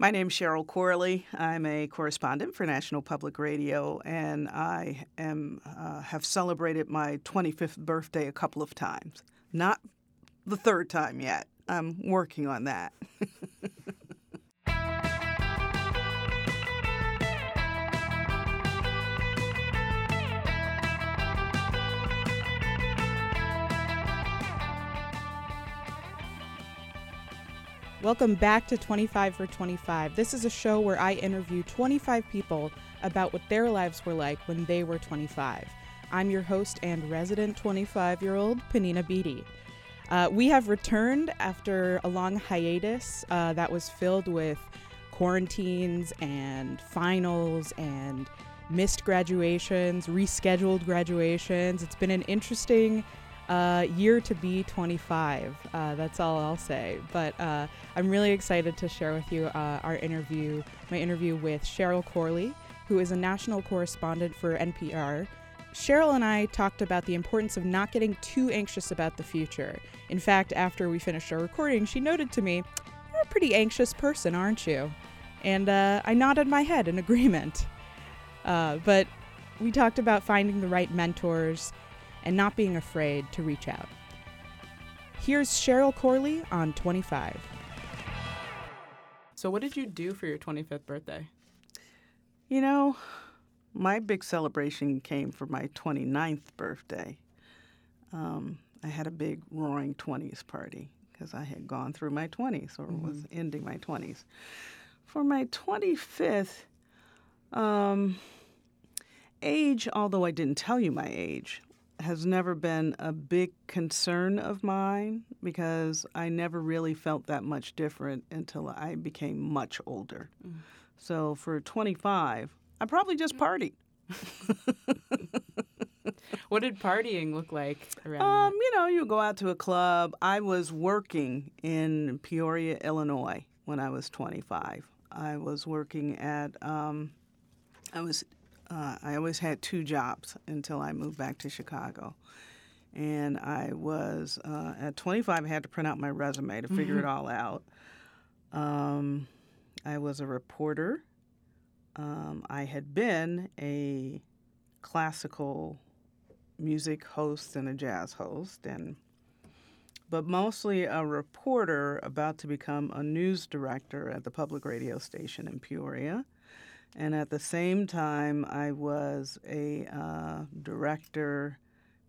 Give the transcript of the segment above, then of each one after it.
My name is Cheryl Corley. I'm a correspondent for National Public Radio, and I am uh, have celebrated my 25th birthday a couple of times. Not the third time yet. I'm working on that. Welcome back to 25 for 25. This is a show where I interview 25 people about what their lives were like when they were 25. I'm your host and resident 25 year old, Panina Beatty. Uh, we have returned after a long hiatus uh, that was filled with quarantines and finals and missed graduations, rescheduled graduations. It's been an interesting uh, year to be 25. Uh, that's all I'll say. But uh, I'm really excited to share with you uh, our interview, my interview with Cheryl Corley, who is a national correspondent for NPR. Cheryl and I talked about the importance of not getting too anxious about the future. In fact, after we finished our recording, she noted to me, You're a pretty anxious person, aren't you? And uh, I nodded my head in agreement. Uh, but we talked about finding the right mentors and not being afraid to reach out. Here's Cheryl Corley on 25. So, what did you do for your 25th birthday? You know, my big celebration came for my 29th birthday. Um, I had a big roaring 20s party because I had gone through my 20s or mm-hmm. was ending my 20s. For my 25th, um, age, although I didn't tell you my age, has never been a big concern of mine because I never really felt that much different until I became much older. Mm. So for 25, I probably just partied. what did partying look like around? Um, you know, you go out to a club. I was working in Peoria, Illinois when I was 25. I was working at um, I was uh, I always had two jobs until I moved back to Chicago. And I was uh, at 25, I had to print out my resume to figure mm-hmm. it all out. Um, I was a reporter. Um, I had been a classical music host and a jazz host, and but mostly a reporter about to become a news director at the public radio station in Peoria. And at the same time, I was a uh, director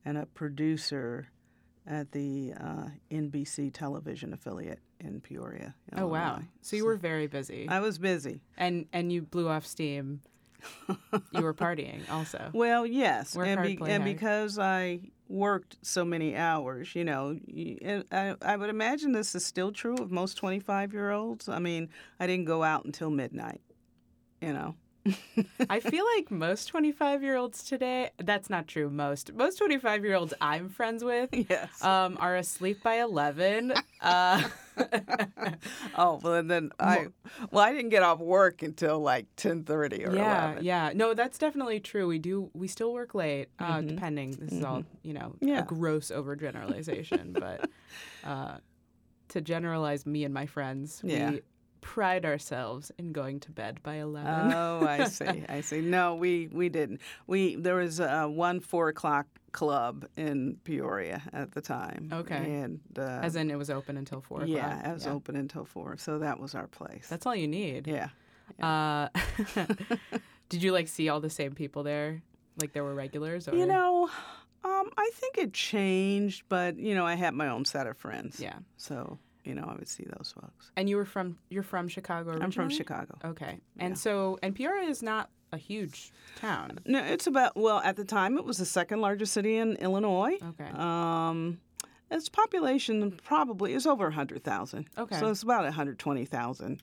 and a producer at the uh, NBC television affiliate in Peoria. Illinois. Oh wow! So you were very busy. I was busy, and and you blew off steam. you were partying also. Well, yes, Work and, be, and because I worked so many hours, you know, I, I would imagine this is still true of most twenty-five-year-olds. I mean, I didn't go out until midnight you know. I feel like most 25 year olds today, that's not true. Most most 25 year olds I'm friends with yes. um, are asleep by 11. Uh, oh, well, and then I, well, I didn't get off work until like 10:30 or yeah, 11. Yeah, no, that's definitely true. We do, we still work late, uh, mm-hmm. depending. This mm-hmm. is all, you know, yeah. a gross overgeneralization, but uh, to generalize me and my friends, yeah. we pride ourselves in going to bed by 11 oh i see i see no we we didn't we there was a one four o'clock club in peoria at the time okay and uh, as in it was open until four yeah it was yeah. open until four so that was our place that's all you need yeah, yeah. Uh, did you like see all the same people there like there were regulars or? you know um, I think it changed, but you know, I had my own set of friends. Yeah. So you know, I would see those folks. And you were from you're from Chicago originally? I'm from Chicago. Okay. And yeah. so and Peoria is not a huge town. No, it's about well, at the time it was the second largest city in Illinois. Okay. Um its population probably is over 100,000. Okay. So it's about 120,000.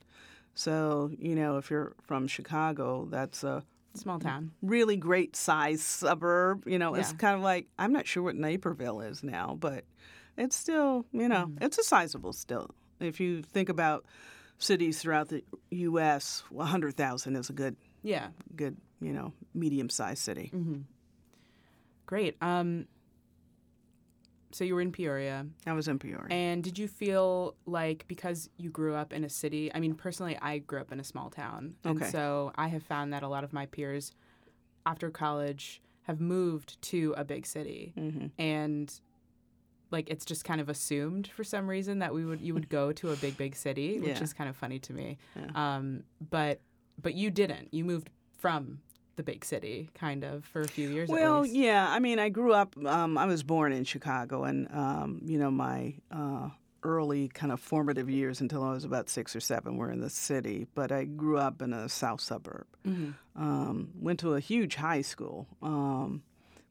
So, you know, if you're from Chicago, that's a small town. Really great size suburb. You know, yeah. it's kind of like I'm not sure what Naperville is now, but it's still, you know, mm. it's a sizable still. If you think about cities throughout the U.S., 100,000 is a good, yeah, good, you know, medium-sized city. Mm-hmm. Great. Um, so you were in Peoria, I was in Peoria. and did you feel like because you grew up in a city? I mean, personally, I grew up in a small town, and Okay. so I have found that a lot of my peers after college have moved to a big city, hmm and like it's just kind of assumed for some reason that we would you would go to a big big city, which Yeah. is kind of funny to me. Yeah. Um, but but you didn't. You moved from the big city, kind of, for a few years. Well, yeah. I mean, I grew up. Um, I was born in Chicago, and um, you know, my uh, early kind of formative years until I was about six or seven were in the city. But I grew up in a south suburb. Mhm. Um, went to a huge high school, um,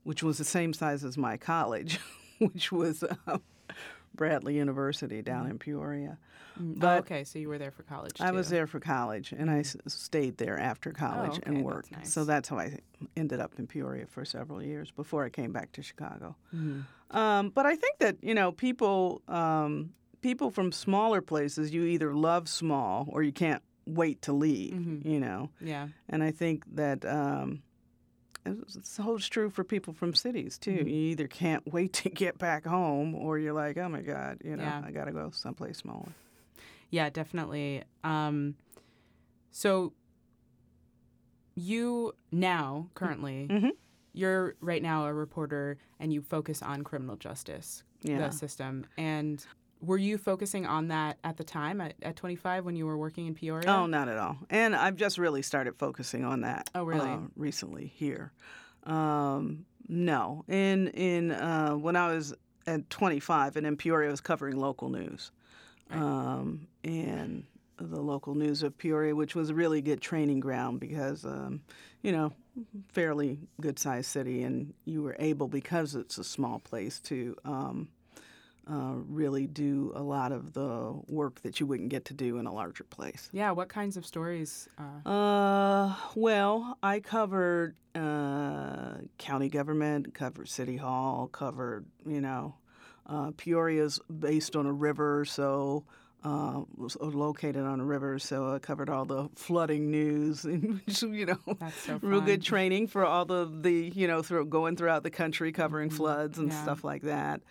which was the same size as my college, which was uh, Bradley University down in Peoria. Mm, oh, but- okay, so you were there for college. I was there for college, and I s- stayed there after college okay, and that's worked. nice. So that's how I ended up in Peoria for several years before I came back to Chicago. Mhm. Um, but I think that you know people um, people from smaller places you either love small or you can't wait to leave. Mhm. You know, Yeah. and I think that. Um, it holds true for people from cities too. Mhm. You either can't wait to get back home, or you're like, "Oh my God, you know, Yeah. I got to go someplace smaller." Yeah, definitely. Um, so you now currently Mhm. you're right now a reporter and you focus on criminal justice Yeah. the system and were you focusing on that at the time at, at 25 when you were working in Peoria? Oh, not at all. And I've just really started focusing on that. Oh, really? uh, recently here. Um, no, in in uh, when I was at 25 and in Peoria, I was covering local news, Right. um, and the local news of Peoria, which was a really good training ground because um, you know fairly good sized city, and you were able because it's a small place to. Uh, really do a lot of the work that you wouldn't get to do in a larger place. Yeah, what kinds of stories? Uh, Uh, well, I covered uh, county government, covered city hall, covered you know, uh, Peoria's based on a river, so uh, was located on a river, so I covered all the flooding news, which you know, that's so real good training for all the the you know through going throughout the country covering floods and Yeah. stuff like that.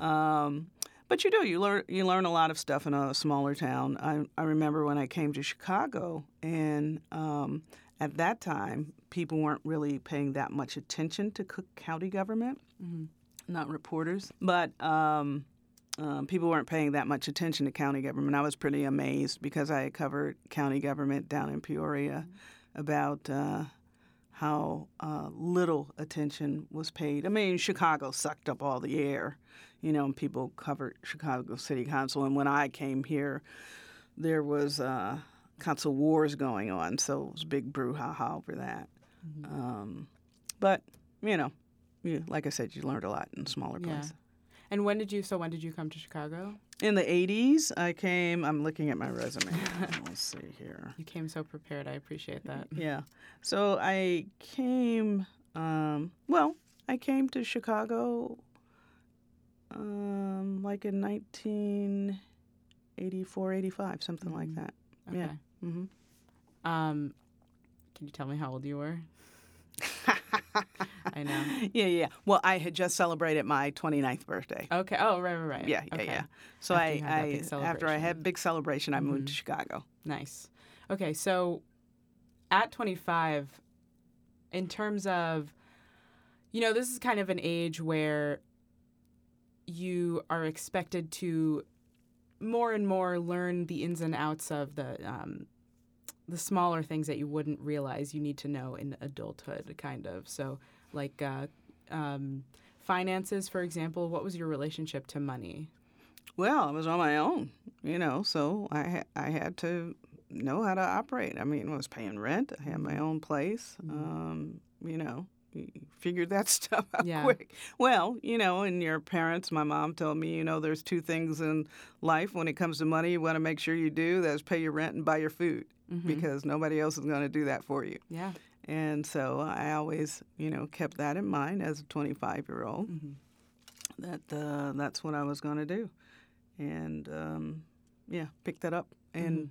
Um, but you do you learn you learn a lot of stuff in a smaller town. I I remember when I came to Chicago, and um, at that time people weren't really paying that much attention to Cook County government, Mhm. not reporters, but. Um, um, people weren't paying that much attention to county government. I was pretty amazed because I had covered county government down in Peoria about uh, how uh, little attention was paid. I mean, Chicago sucked up all the air, you know, and people covered Chicago City Council. And when I came here, there was uh, council wars going on, so it was a big brouhaha over that. Um, but you know, you, like I said, you learned a lot in smaller Yeah. places. And when did you? So when did you come to Chicago? In the 80s, I came, I'm looking at my resume. Let's see here. You came so prepared. I appreciate that. Yeah. So I came, um, well, I came to Chicago um, like in 1984, 85, something like Mhm. that. Okay. Yeah. hmm Um, can you tell me how old you were? I know. Yeah, yeah. Well, I had just celebrated my 29th birthday. Okay. Oh, right, right, right. Yeah, yeah, okay. yeah. So After I, you had that I after I had big celebration, I moved Mhm. to Chicago. Nice. Okay, so at 25, in terms of, you know, this is kind of an age where you are expected to more and more learn the ins and outs of the um, the smaller things that you wouldn't realize you need to know in adulthood, kind of. So, like uh, um, finances, for example. What was your relationship to money? Well, I was on my own, you know, so I ha- I had to know how to operate. I mean, I was paying rent. I had my own place. Um, you know, figured that stuff out Yeah. quick. Well, you know, and your parents, my mom told me, you know, there's two things in life when it comes to money you want to make sure you do. That's pay your rent and buy your food Mhm. because nobody else is going to do that for you. Yeah. And so I always, you know, kept that in mind as a 25 year old Mhm. that uh, that's what I was going to do, and um, yeah, picked that up and Mhm.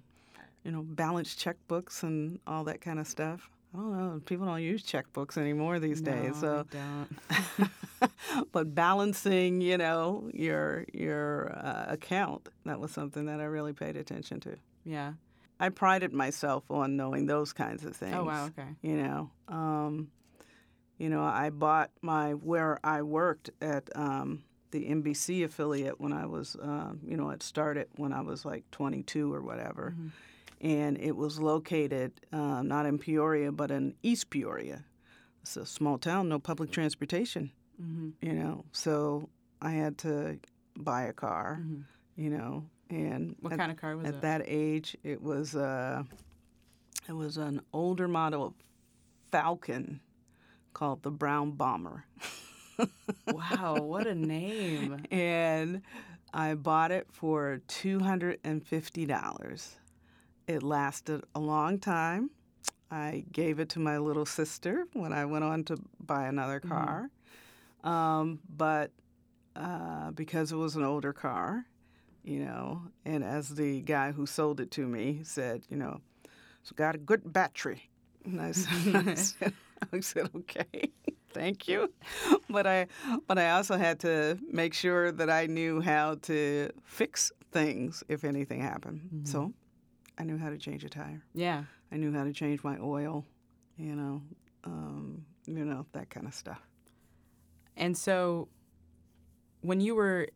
you know balanced checkbooks and all that kind of stuff. I don't know. People don't use checkbooks anymore these No, days. So, they don't. but balancing, you know, your your uh, account that was something that I really paid attention to. yeah. I prided myself on knowing those kinds of things. Oh wow. Okay. You know, um, you know, I bought my where I worked at um, the NBC affiliate when I was, um, you know, it started when I was like 22 or whatever, Mhm. And it was located uh, not in Peoria but in East Peoria. It's a small town, no public transportation. Mm-hmm. You know, so I had to buy a car. Mhm. You know, and What at- kind of car was it? at it? that age, it was uh, it was an older model of Falcon called the Brown Bomber, wow. What a name. and I bought it for two hundred and fifty dollars. It lasted a long time. I gave it to my little sister when I went on to buy another Mhm. car, um, but uh, because it was an older car, you know, and as the guy who sold it to me said, you know, it's got a good battery. And I said, I said, I said okay, thank you. But I, but I also had to make sure that I knew how to fix things if anything happened. Mhm. So I knew how to change a tire. Yeah. I knew how to change my oil, you know, um, you know that kind of stuff. And so, when you were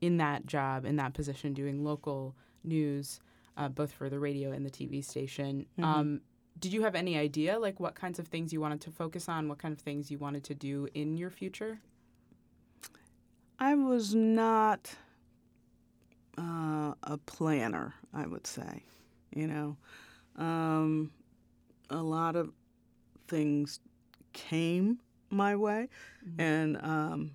in that job, in that position, doing local news, uh, both for the radio and the TV station, Mhm. um, did you have any idea, like, what kinds of things you wanted to focus on, what kind of things you wanted to do in your future? I was not uh, a planner, I would say. You know, um, a lot of things came my way, Mhm. and um,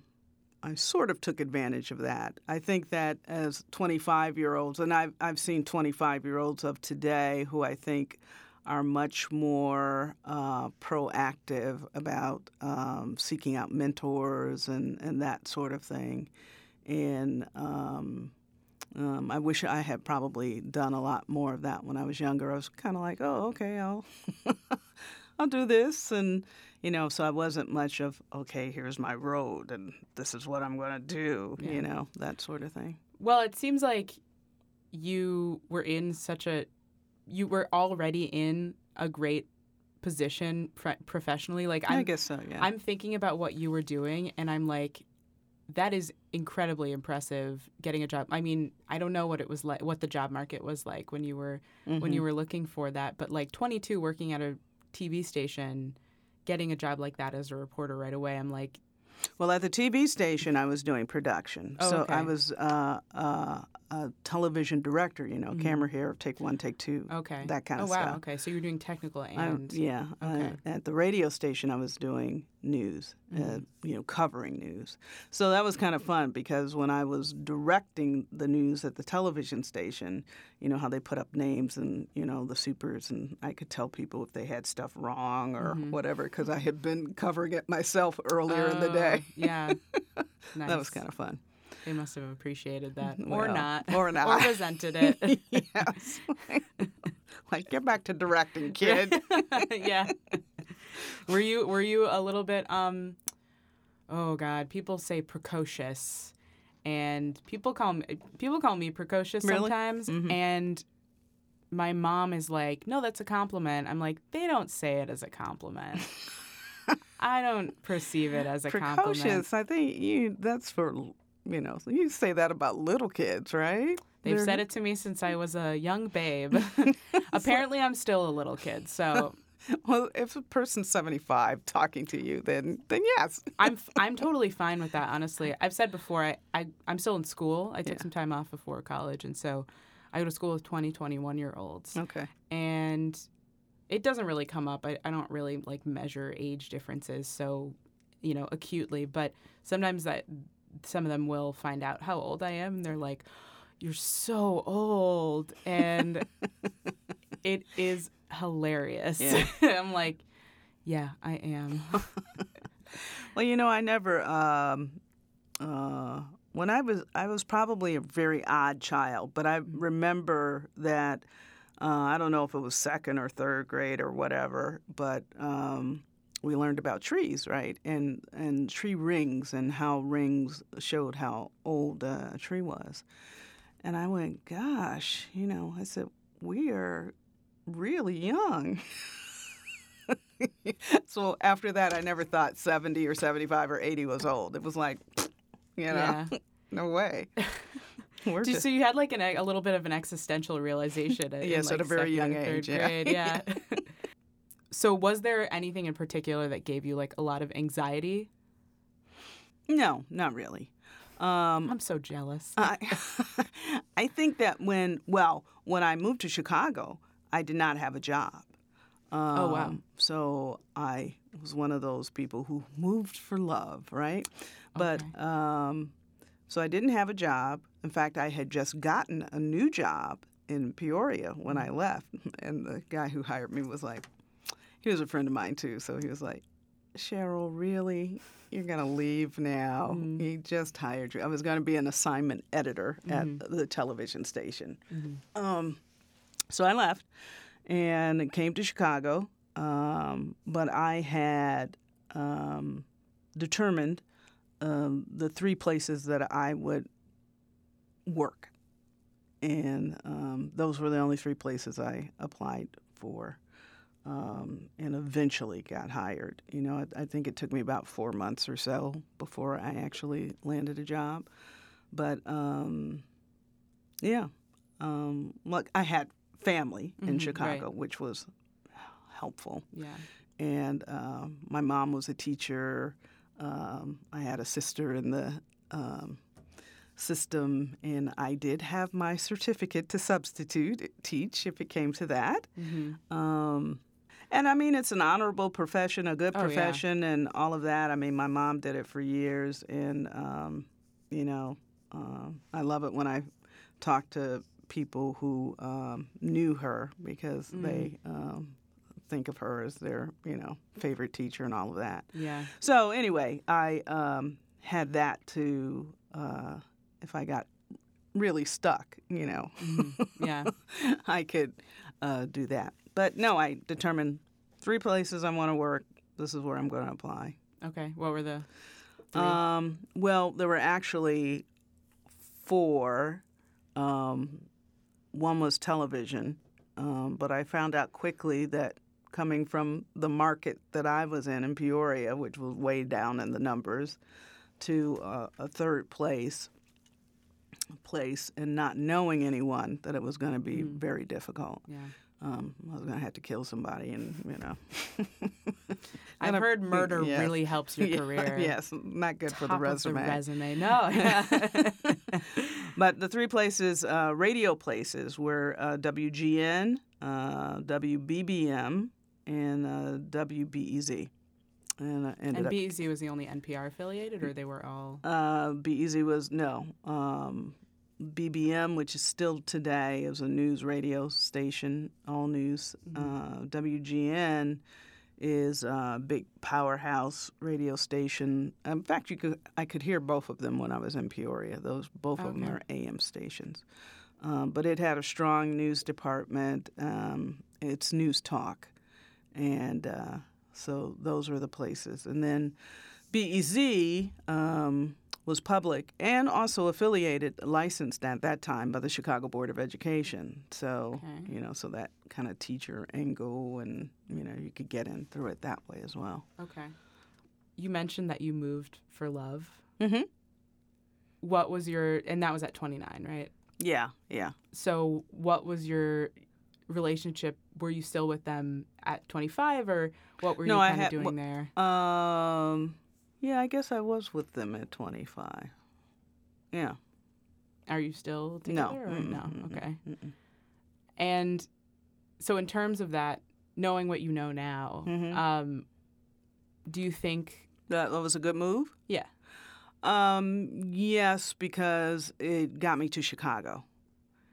I sort of took advantage of that. I think that as 25 year olds, and I've, I've seen 25 year olds of today who I think are much more uh, proactive about um, seeking out mentors and, and that sort of thing. And um, um, I wish I had probably done a lot more of that when I was younger. I was kind of like, oh, okay, I'll I'll do this, and you know, so I wasn't much of okay, here's my road, and this is what I'm going to do, Yeah. you know, that sort of thing. Well, it seems like you were in such a, you were already in a great position pro- professionally. Like, I I'm, guess so, yeah. I'm thinking about what you were doing, and I'm like, that is incredibly impressive. Getting a job. I mean, I don't know what it was like, what the job market was like when you were when Mhm. you were looking for that, but like 22, working at a TV station, getting a job like that as a reporter right away, I'm like, Well, at the TV station, I was doing production. Oh, so okay. I was uh, uh, a television director, you know, Mhm. camera here, take one, take two, okay, that kind of stuff. oh of wow, stuff. okay, so you're doing technical I- and yeah. uh, okay. at the radio station, I was doing news, uh, Mhm. you know, covering news. So that was kind of fun because when I was directing the news at the television station, you know, how they put up names and, you know, the supers, and I could tell people if they had stuff wrong or Mhm. whatever because I had been covering it myself earlier in the day. Oh, yeah, nice. That was kind of fun. They must have appreciated that, or not, or not. or resented it. yes. like, get back to directing, kid. yeah. Were you were you a little bit um oh god, people say precocious and people call me people call me precocious Really? sometimes Mhm. and my mom is like, "No, that's a compliment." I'm like, "They don't say it as a compliment." I don't perceive it as a compliment. Precocious. I think you. That's for you know. You say that about little kids, right? They've They're- said it to me since I was a young babe. Apparently, I'm still a little kid, so Well, if a person's seventy-five talking to you, then then yes. I'm I'm totally fine with that. Honestly, I've said before I, I I'm still in school. I took Yeah. some time off before college, and so I go to school with 20, 21 year olds, Okay. and it doesn't really come up. I, I don't really like measure age differences so you know acutely, but sometimes that some of them will find out how old I am, and they're like, "You're so old," and it is hilarious. Yeah. I'm like, "Yeah, I am." Well, you know, I never. Um, uh, when I was, I was probably a very odd child, but I remember that Uh, I don't know if it was second or third grade or whatever, but um, we learned about trees, right? And and tree rings and how rings showed how old uh, a tree was. And I went, gosh, you know, I said we are really young. so after that, I never thought 70 or 75 or 80 was old. It was like, you know, Yeah. no way. Do- just- so you had like an, a little bit of an existential realization. in, Yes, at like, a very young age, yeah. grade, Yeah. so was there anything in particular that gave you like a lot of anxiety? no, not really. Um, I'm so jealous. I, I think that when, well, when I moved to Chicago, I did not have a job. Um, Oh, wow. So I was one of those people who moved for love, right? But Okay. um, so I didn't have a job. In fact, I had just gotten a new job in Peoria when Mm. I left, and the guy who hired me was like, he was a friend of mine too. So he was like, Cheryl, really? You're going to leave now? Mm. He just hired you. I was going to be an assignment editor at the television station. Um, so I left and came to Chicago. Um, but I had um, determined um, the three places that I would work. And um, those were the only three places I applied for um, and eventually got hired. You know, I, I think it took me about four months or so before I actually landed a job. But um, yeah, look, I had family in Mhm, right. Chicago, which was helpful. yeah. And um, my mom was a teacher. Um, I had a sister in the um, system, and I did have my certificate to substitute teach if it came to that. hmm Um, and I mean, it's an honorable profession, a good Oh, yeah. profession, and all of that. I mean, my mom did it for years, and um, you know, um, I love it when I talk to people who um, knew her because Mm. they um, think of her as their, you know, favorite teacher and all of that. Yeah. So anyway, I um, had that to uh, if I got really stuck, you know, Mhm. Yeah. I could uh, do that. But no, I determined three places I want to work. This is where I'm going to apply. Okay. What were the three? Um, well, there were actually four. Um, one was television, um, but I found out quickly that coming from the market that I was in in Peoria, which was way down in the numbers, to uh, a third place place and not knowing anyone that it was going to be very difficult. yeah. Um, I was going to have to kill somebody, and you know. I've heard murder yes. really helps your career. yes, not good for the resume. The resume. No. But the three places, uh, radio places, were uh, WGN, uh, WBBM, and uh, WBEZ. And uh, and. BEZ was the only NPR affiliated, or they were all. uh, BEZ was no. Um, BBM, which is still today, is a news radio station, all news. Uh, WGN is a big powerhouse radio station. In fact, you could I could hear both of them when I was in Peoria. Those both of them are AM stations. Um, but it had a strong news department. Um, it's news talk, and uh, so those were the places. And then BEZ um, was public and also affiliated, licensed at that time by the Chicago Board of Education. So Okay. you know, so that kind of teacher angle, and you know, you could get in through it that way as well. Okay. You mentioned that you moved for love. Mm-hmm. What was your. And that was at 29, right? Yeah, yeah. So, what was your relationship? Were you still with them at 25, or what were No, you kind of doing wh- there? Um, yeah, I guess I was with them at 25. Yeah. Are you still No. together? Mm-mm, no. Okay. mm-mm. And so, in terms of that, knowing what you know now, Mhm. um, do you think? That, that was a good move? Yeah. Um, yes, because it got me to Chicago.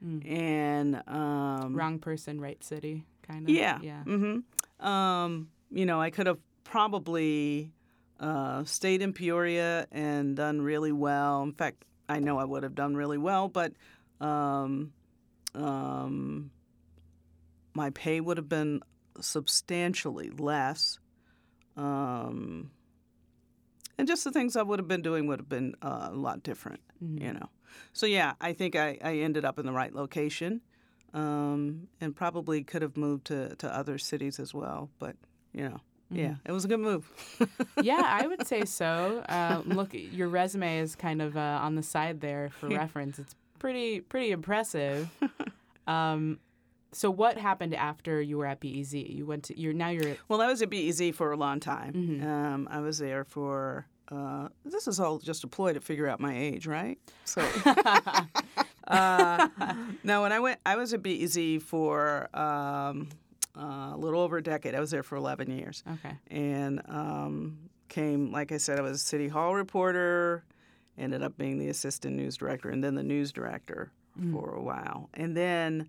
Mm. And um, Wrong person, right city, kind of. Yeah. Yeah. Mm-hmm. Um, you know, I could have probably uh, stayed in Peoria and done really well. In fact, I know I would have done really well, but um, um, my pay would have been substantially less. Um, and just the things I would have been doing would have been uh, a lot different, Mm-hmm. you know. So yeah, I think I, I ended up in the right location, um, and probably could have moved to, to other cities as well. But you know, yeah, it was a good move. yeah, I would say so. Uh, look, your resume is kind of uh, on the side there for reference. It's pretty pretty impressive. Um, so what happened after you were at BEZ? You went to you're now you're at, Well, I was at BEZ for a long time. Mhm. Um, I was there for. Uh, this is all just a ploy to figure out my age, right? So, uh, no, when I went, I was at BEZ for um, uh, a little over a decade. I was there for 11 years, okay. and um, came, like I said, I was a city hall reporter. Ended up being the assistant news director, and then the news director for a while, and then.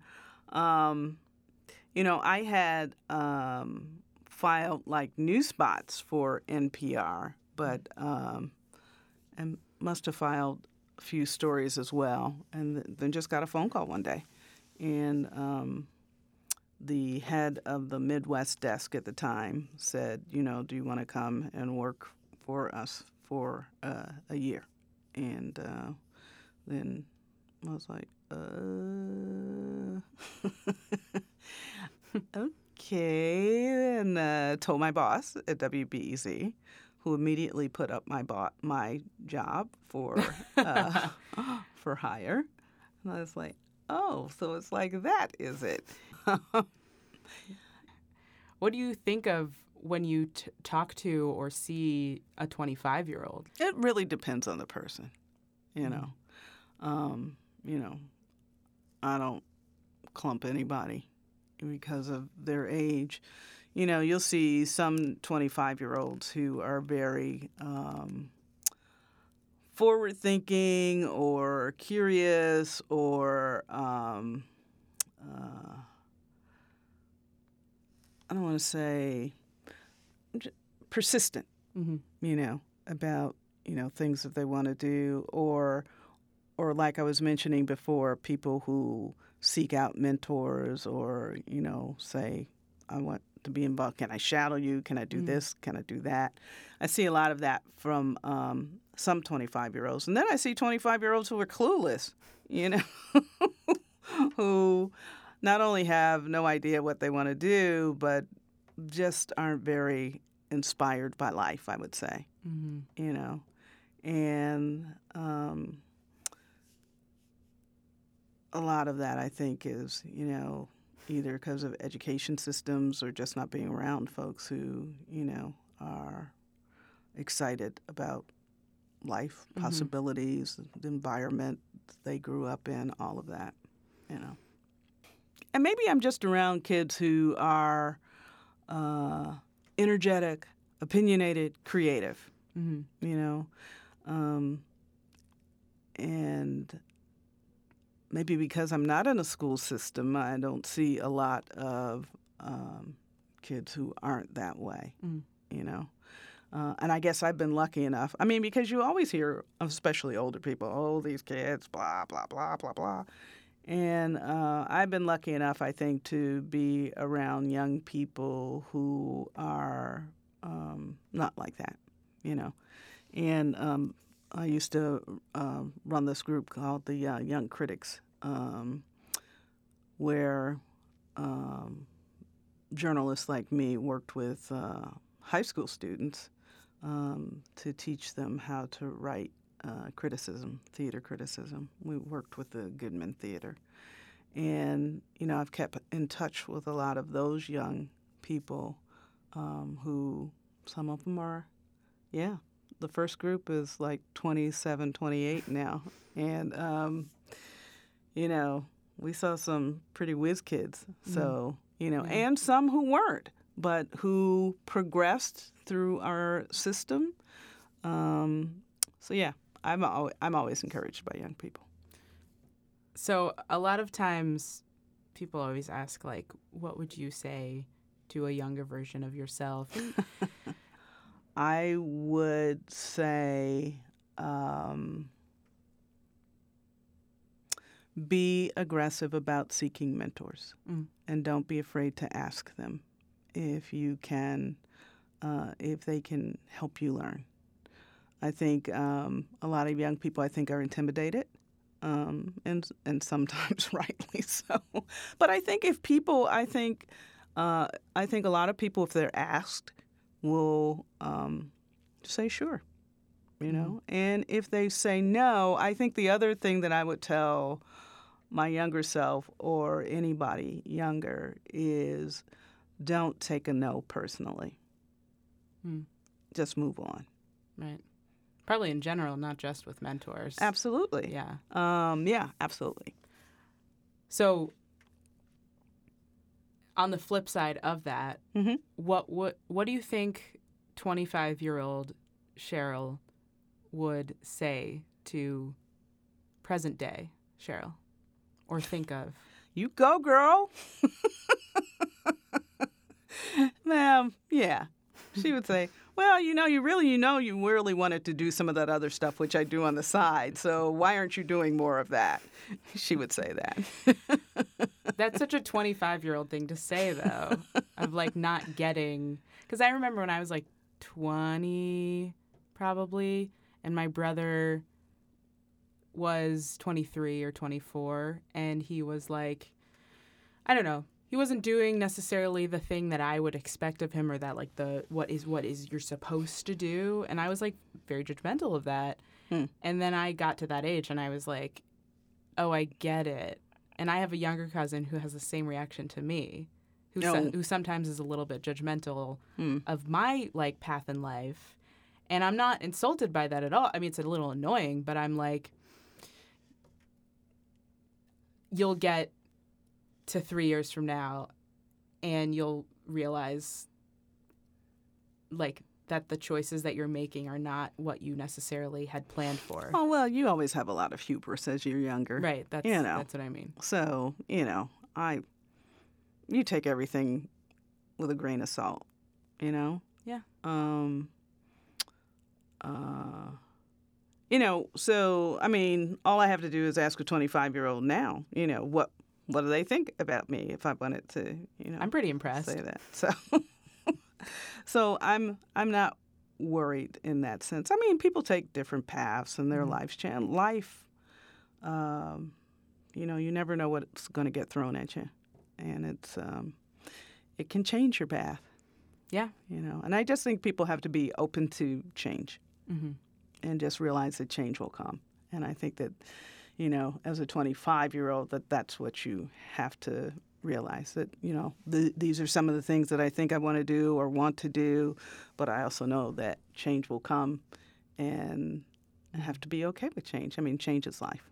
Um, you know, I had um, filed like news spots for NPR, but um, and must have filed a few stories as well, and th- then just got a phone call one day, and um, the head of the Midwest desk at the time said, you know, do you want to come and work for us for uh, a year? And uh, then I was like, uh. okay, and uh, told my boss at WBEZ, who immediately put up my bo- my job for uh, for hire, and I was like, oh, so it's like that, is it? What do you think of when you t- talk to or see a 25 year old? It really depends on the person, you know. Um, you know, I don't clump anybody because of their age. You know, you'll see some 25 year olds who are very um, forward thinking or curious or um, uh, I don't want to say persistent Mm-hmm. you know, about you know things that they want to do, or or like I was mentioning before, people who seek out mentors, or you know, say, I want to be involved. Can I shadow you? Can I do this? Can I do that? I see a lot of that from um, some 25 year olds, and then I see 25 year olds who are clueless, you know, who not only have no idea what they want to do, but just aren't very inspired by life, I would say, Mm-hmm. you know. And um, a lot of that, I think, is, you know, either because of education systems or just not being around folks who, you know, are excited about life, Mhm. possibilities, the environment they grew up in, all of that, you know. And maybe I'm just around kids who are uh, energetic, opinionated, creative, Mm-hmm. you know. Um, and maybe because I'm not in a school system, I don't see a lot of um, kids who aren't that way, Mm. you know. Uh, and I guess I've been lucky enough. I mean, because you always hear, especially older people, oh, these kids, blah, blah, blah, blah, blah. And uh, I've been lucky enough, I think, to be around young people who are um, not like that, you know. And um, I used to uh, run this group called the uh, Young Critics, um, where um, journalists like me worked with uh, high school students um, to teach them how to write uh, criticism, theater criticism. We worked with the Goodman Theater. And, you know, I've kept in touch with a lot of those young people um, who, some of them are, yeah, the first group is like 27, 28 now. And, um, you know, we saw some pretty whiz kids. So, you know, Yeah. and some who weren't, but who progressed through our system. Um, so, yeah, I'm, al- I'm always encouraged by young people. So a lot of times people always ask like what would you say to a younger version of yourself? I would say um, be aggressive about seeking mentors Mm. and don't be afraid to ask them if you can, uh, if they can help you learn. I think um, a lot of young people, I think, are intimidated, um, and and sometimes rightly so. But I think if people, I think, uh, I think a lot of people, if they're asked, will um, say sure. You know, and if they say no, I think the other thing that I would tell my younger self or anybody younger is don't take a no personally. Hmm. Just move on. Right. Probably in general, not just with mentors. Absolutely. Yeah. Um, yeah, absolutely. So, on the flip side of that, Mhm. what what what do you think twenty five year old Cheryl would say to present day Cheryl, or think of? You go, girl. Ma'am, yeah. She would say, Well, you know, you really, you know, you really wanted to do some of that other stuff, which I do on the side. So why aren't you doing more of that? She would say that. That's such a twenty five year old thing to say though, of like not getting. Because I remember when I was like twenty, probably, and my brother was 23 or 24 and he was like I don't know he wasn't doing necessarily the thing that I would expect of him or that like the what is what is you're supposed to do and I was like very judgmental of that Hmm. and then I got to that age and I was like oh I get it and I have a younger cousin who has the same reaction to me who so- Oh. who sometimes is a little bit judgmental Hmm. of my like path in life and I'm not insulted by that at all I mean it's a little annoying but I'm like you'll get to three years from now and you'll realize like that the choices that you're making are not what you necessarily had planned for Oh, well, you always have a lot of hubris as you're younger. right that's You know. that's what i mean So, you know, I, you take everything with a grain of salt, you know? Yeah. Um, uh, you know, so, I mean, all I have to do is ask a 25 year old now, you know, what, what do they think about me if I wanted to, you know, i'm pretty impressed say that. So, so I'm, I'm not worried in that sense. I mean, people take different paths in their Mhm. life's channel. Life, um, you know, you never know what's going to get thrown at you, and it's um, it can change your path. Yeah. You know, and I just think people have to be open to change hmm and just realize that change will come. And I think that, you know, as a 25 year old, that that's what you have to realize that, you know, the, these are some of the things that I think I want to do or want to do, but I also know that change will come and I have to be okay with change. I mean, change is life.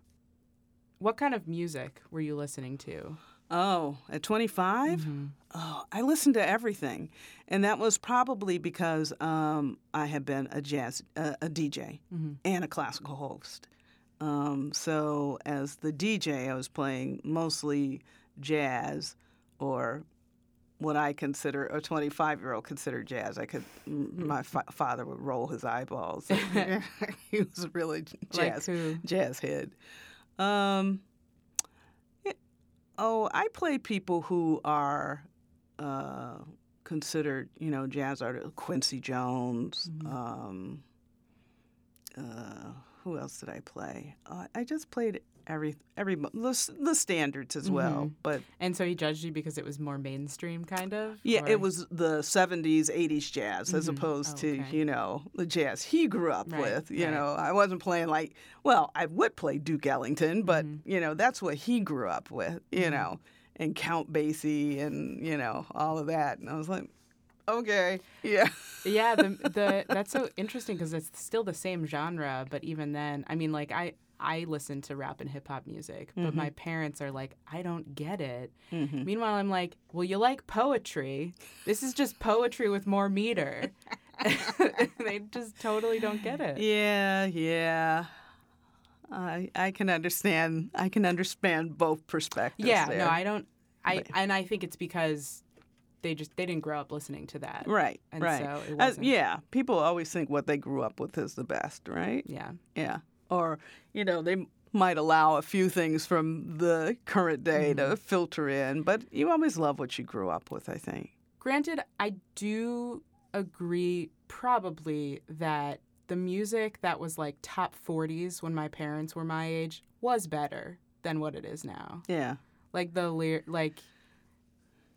what kind of music were you listening to Oh, at 25? Mhm. Oh, I listened to everything, and that was probably because um, I had been a jazz uh, a DJ Mhm. and a classical host. Um, so as the DJ, I was playing mostly jazz or what I consider a 25 year old considered jazz. I could my fa- father would roll his eyeballs. he was really jazz who jazz head. Um, yeah, oh, I play people who are uh, considered, you know, jazz artists. Quincy Jones. Mhm. Um, uh, who else did I play? Uh, I just played every every the, the standards as well. Mhm. But and so he judged you because it was more mainstream kind of yeah, or- it was the '70s, '80s jazz as Mhm. opposed Oh, to you know the jazz he grew up Right, with. You right. know, I wasn't playing like well, I would play Duke Ellington, but Mhm. you know that's what he grew up with. You Mhm. know, and Count Basie and you know all of that, and I was like, okay, yeah, yeah the, the that's so interesting because it's still the same genre but even then i mean like i i listen to rap and hip hop music but Mhm. my parents are like i don't get it Mhm. meanwhile i'm like well you like poetry this is just poetry with more meter they just totally don't get it yeah, yeah. I I can understand. I can understand both perspectives. yeah there. no i don't i But- and i think it's because they just they didn't grow up listening to that Right, and right. so it Uh, wasn't yeah, people always think what they grew up with is the best, right? yeah Yeah. Or, you know, they might allow a few things from the current day to filter in, but you always love what you grew up with, I think. Granted, I do agree probably that the music that was like top 40s when my parents were my age was better than what it is now. Yeah. Like the lyr- like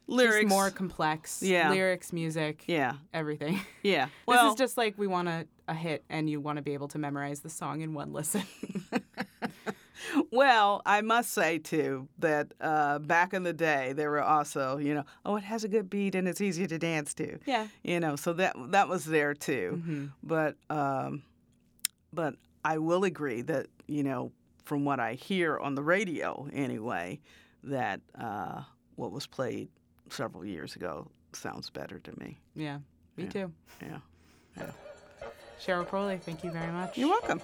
Lyrics. just more complex Yeah. lyrics, music, Yeah. everything. Yeah. this is just like we want a, a hit and you want to be able to memorize the song in one listen. well, I must say too that uh, back in the day there were also, you know, oh, it has a good beat and it's easy to dance to. yeah. You know, so that that was there too. hmm But um, but I will agree that you know, from what I hear on the radio anyway, that uh, what was played several years ago sounds better to me. Yeah. Me Yeah. too. Yeah. yeah. Cheryl Corley, thank you very much. You're welcome.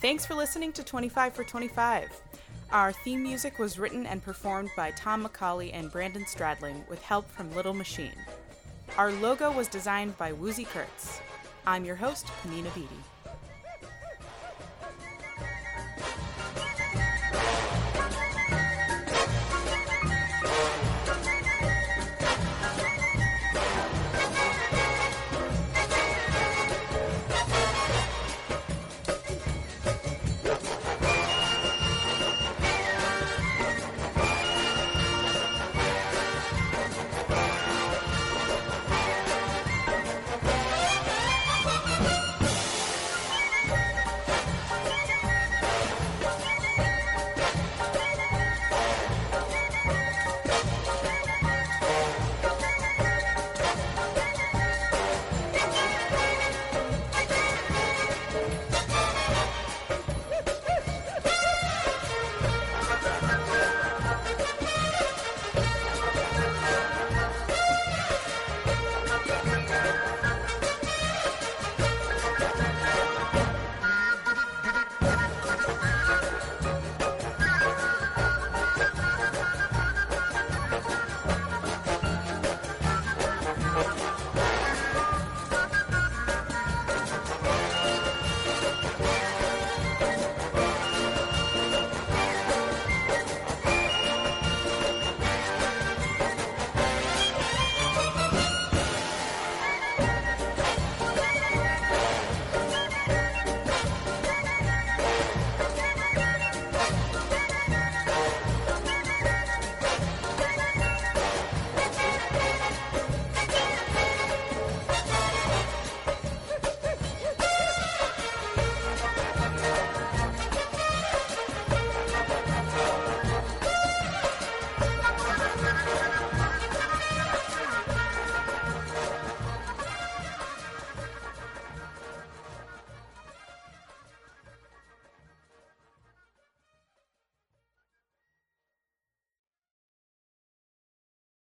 Thanks for listening to 25 for 25. Our theme music was written and performed by Tom McCauley and Brandon Stradling with help from Little Machine. Our logo was designed by Woozy Kurtz. I'm your host, Panina Beatty.